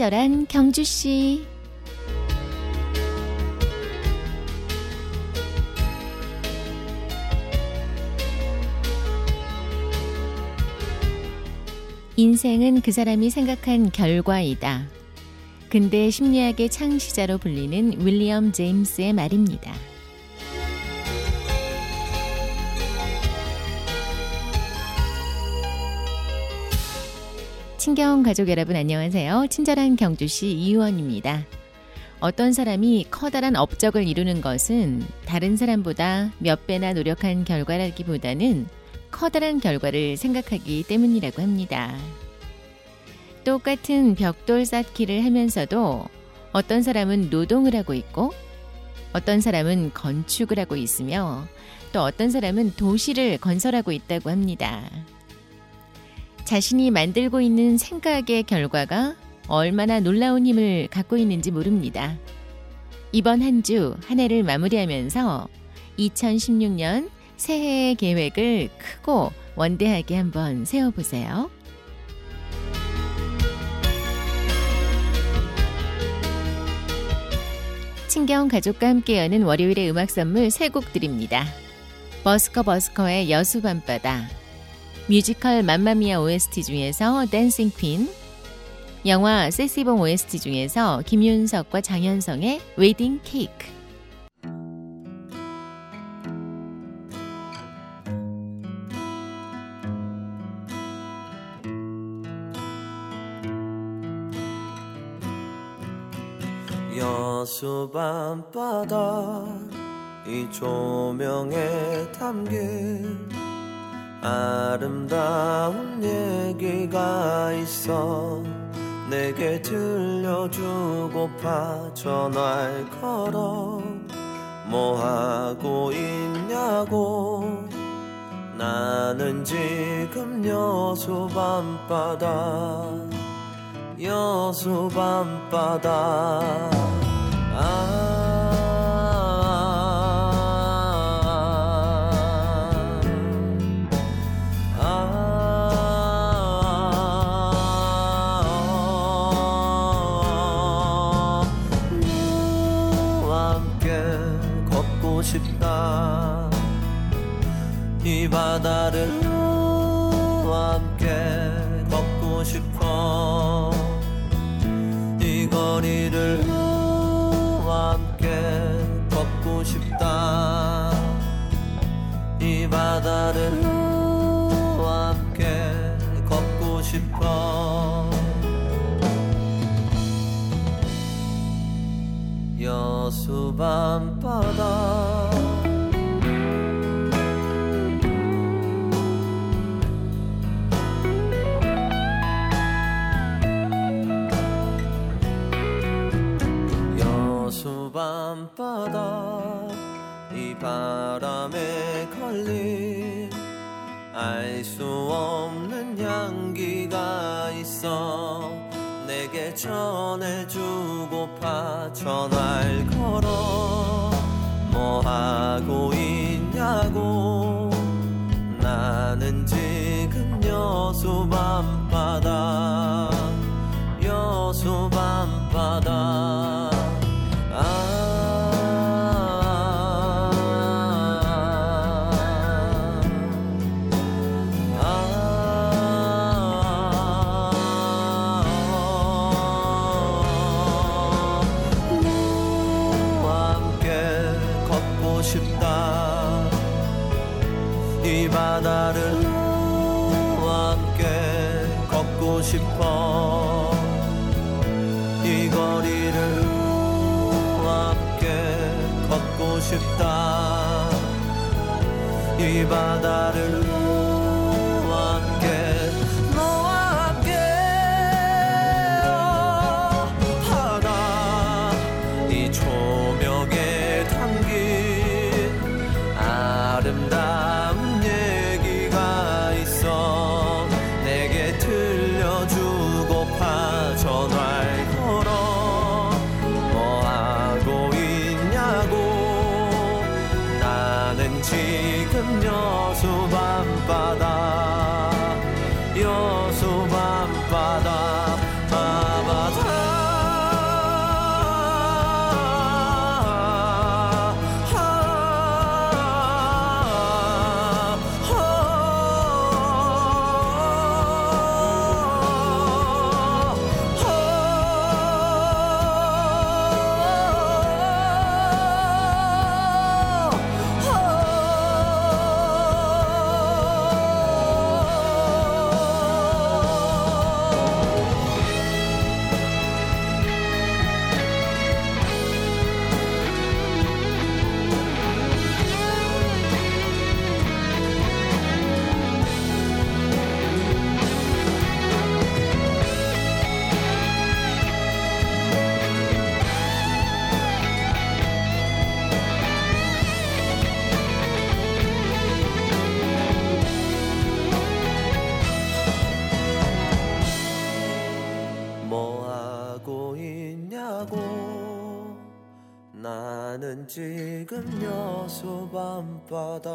친절한 경주 씨. 인생은 그 사람이 생각한 결과이다. 근대 심리학의 창시자로 불리는 윌리엄 제임스의 말입니다. 친경 가족 여러분 안녕하세요. 친절한 경주시 이의원입니다. 어떤 사람이 커다란 업적을 이루는 것은 다른 사람보다 몇 배나 노력한 결과라기보다는 커다란 결과를 생각하기 때문이라고 합니다. 똑같은 벽돌 쌓기를 하면서도 어떤 사람은 노동을 하고 있고 어떤 사람은 건축을 하고 있으며 또 어떤 사람은 도시를 건설하고 있다고 합니다. 자신이 만들고 있는 생각의 결과가 얼마나 놀라운 힘을 갖고 있는지 모릅니다. 이번 한 주 한 해를 마무리하면서 2016년 새해의 계획을 크고 원대하게 한번 세워보세요. 친경 가족과 함께 여는 월요일의 음악 선물 세 곡 드립니다. 버스커 버스커의 여수 밤바다 뮤지컬 맘마미아 OST 중에서 Dancing Queen, 영화 세시봉 OST 중에서 김윤석과 장현성의 웨딩 케이크. 여수 밤바다 이 조명에 담긴 아름다운 얘기가 있어 내게 들려주고파 전화를 걸어 뭐 하고 있냐고 나는 지금 여수 밤바다 여수 밤바다. 아 싶다. 이 바다를 함께 걷고 싶어. 이 거리를 함께 걷고 싶다. 이 바다를 함께 걷고 싶어 여수 밤바다. 여수 밤바다 이 바람에 걸린 알 수 없는 향기가 있어 내게 전해주고파 전화를 걸어 뭐 하고 있냐고. 나는 지금 여수 밤바다 싶어. 이 거리를 함께 걷고 싶다. 이 바다를 지금 여수 밤바다. 지금 여수 밤바다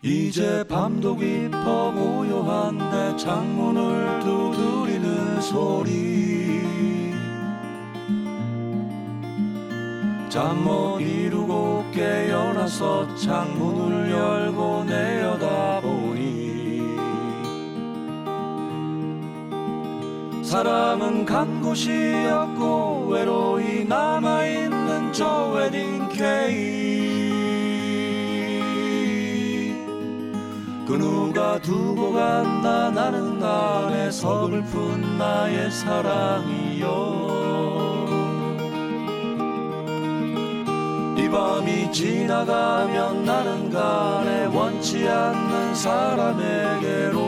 이제 밤도 깊어 고요한데 창문을 두드리는 소리. 잠 못 이루고 깨어나서 창문을 열고 내려다보니. 사람은 간 곳이 없고 외로이 남아있는 저 웨딩 케이크 그 누가 두고 간다 나는 안에 서글픈 나의 사랑이여 이 밤이 지나가면 나는 가네 원치 않는 사람에게로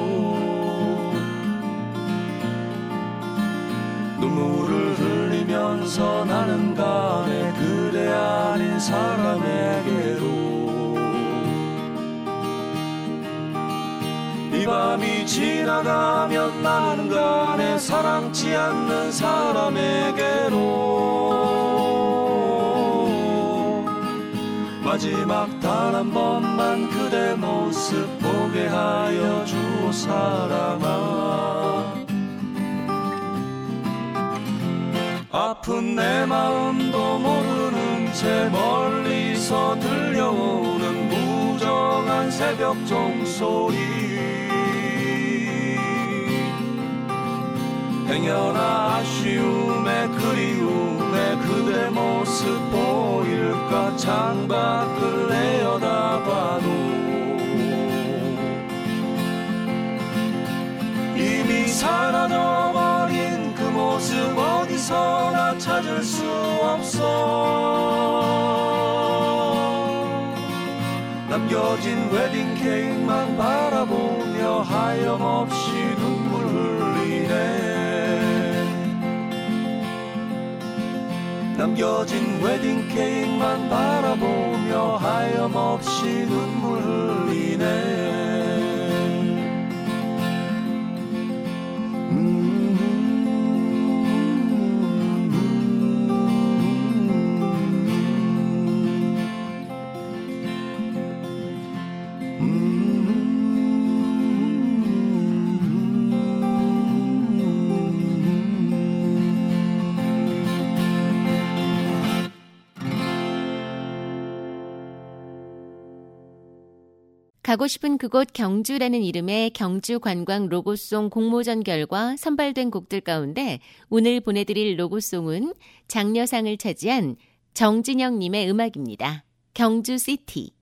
눈물을 흘리면서 나는 가네 그대 아닌 사람 지나가면 나는 가네 사랑치 않는 사람에게로. 마지막 단 한 번만 그대 모습 보게 하여 주오 사랑아. 아픈 내 마음도 모르는 채 멀리서 들려오는 무정한 새벽 종소리 행여나 아쉬움에 그리움에 그대 모습 보일까 창밖을 내어다봐도 이미 사라져버린 그 모습 어디서나 찾을 수 없어. 남겨진 웨딩 케이크만 바라보며 하염없이 눈 남겨진 웨딩 케이크만 바라보며 하염없이 눈물 흘리네 가고 싶은 그곳 경주라는 이름의 경주 관광 로고송 공모전 결과 선발된 곡들 가운데 오늘 보내드릴 로고송은 장려상을 차지한 정진영님의 음악입니다. 경주 시티.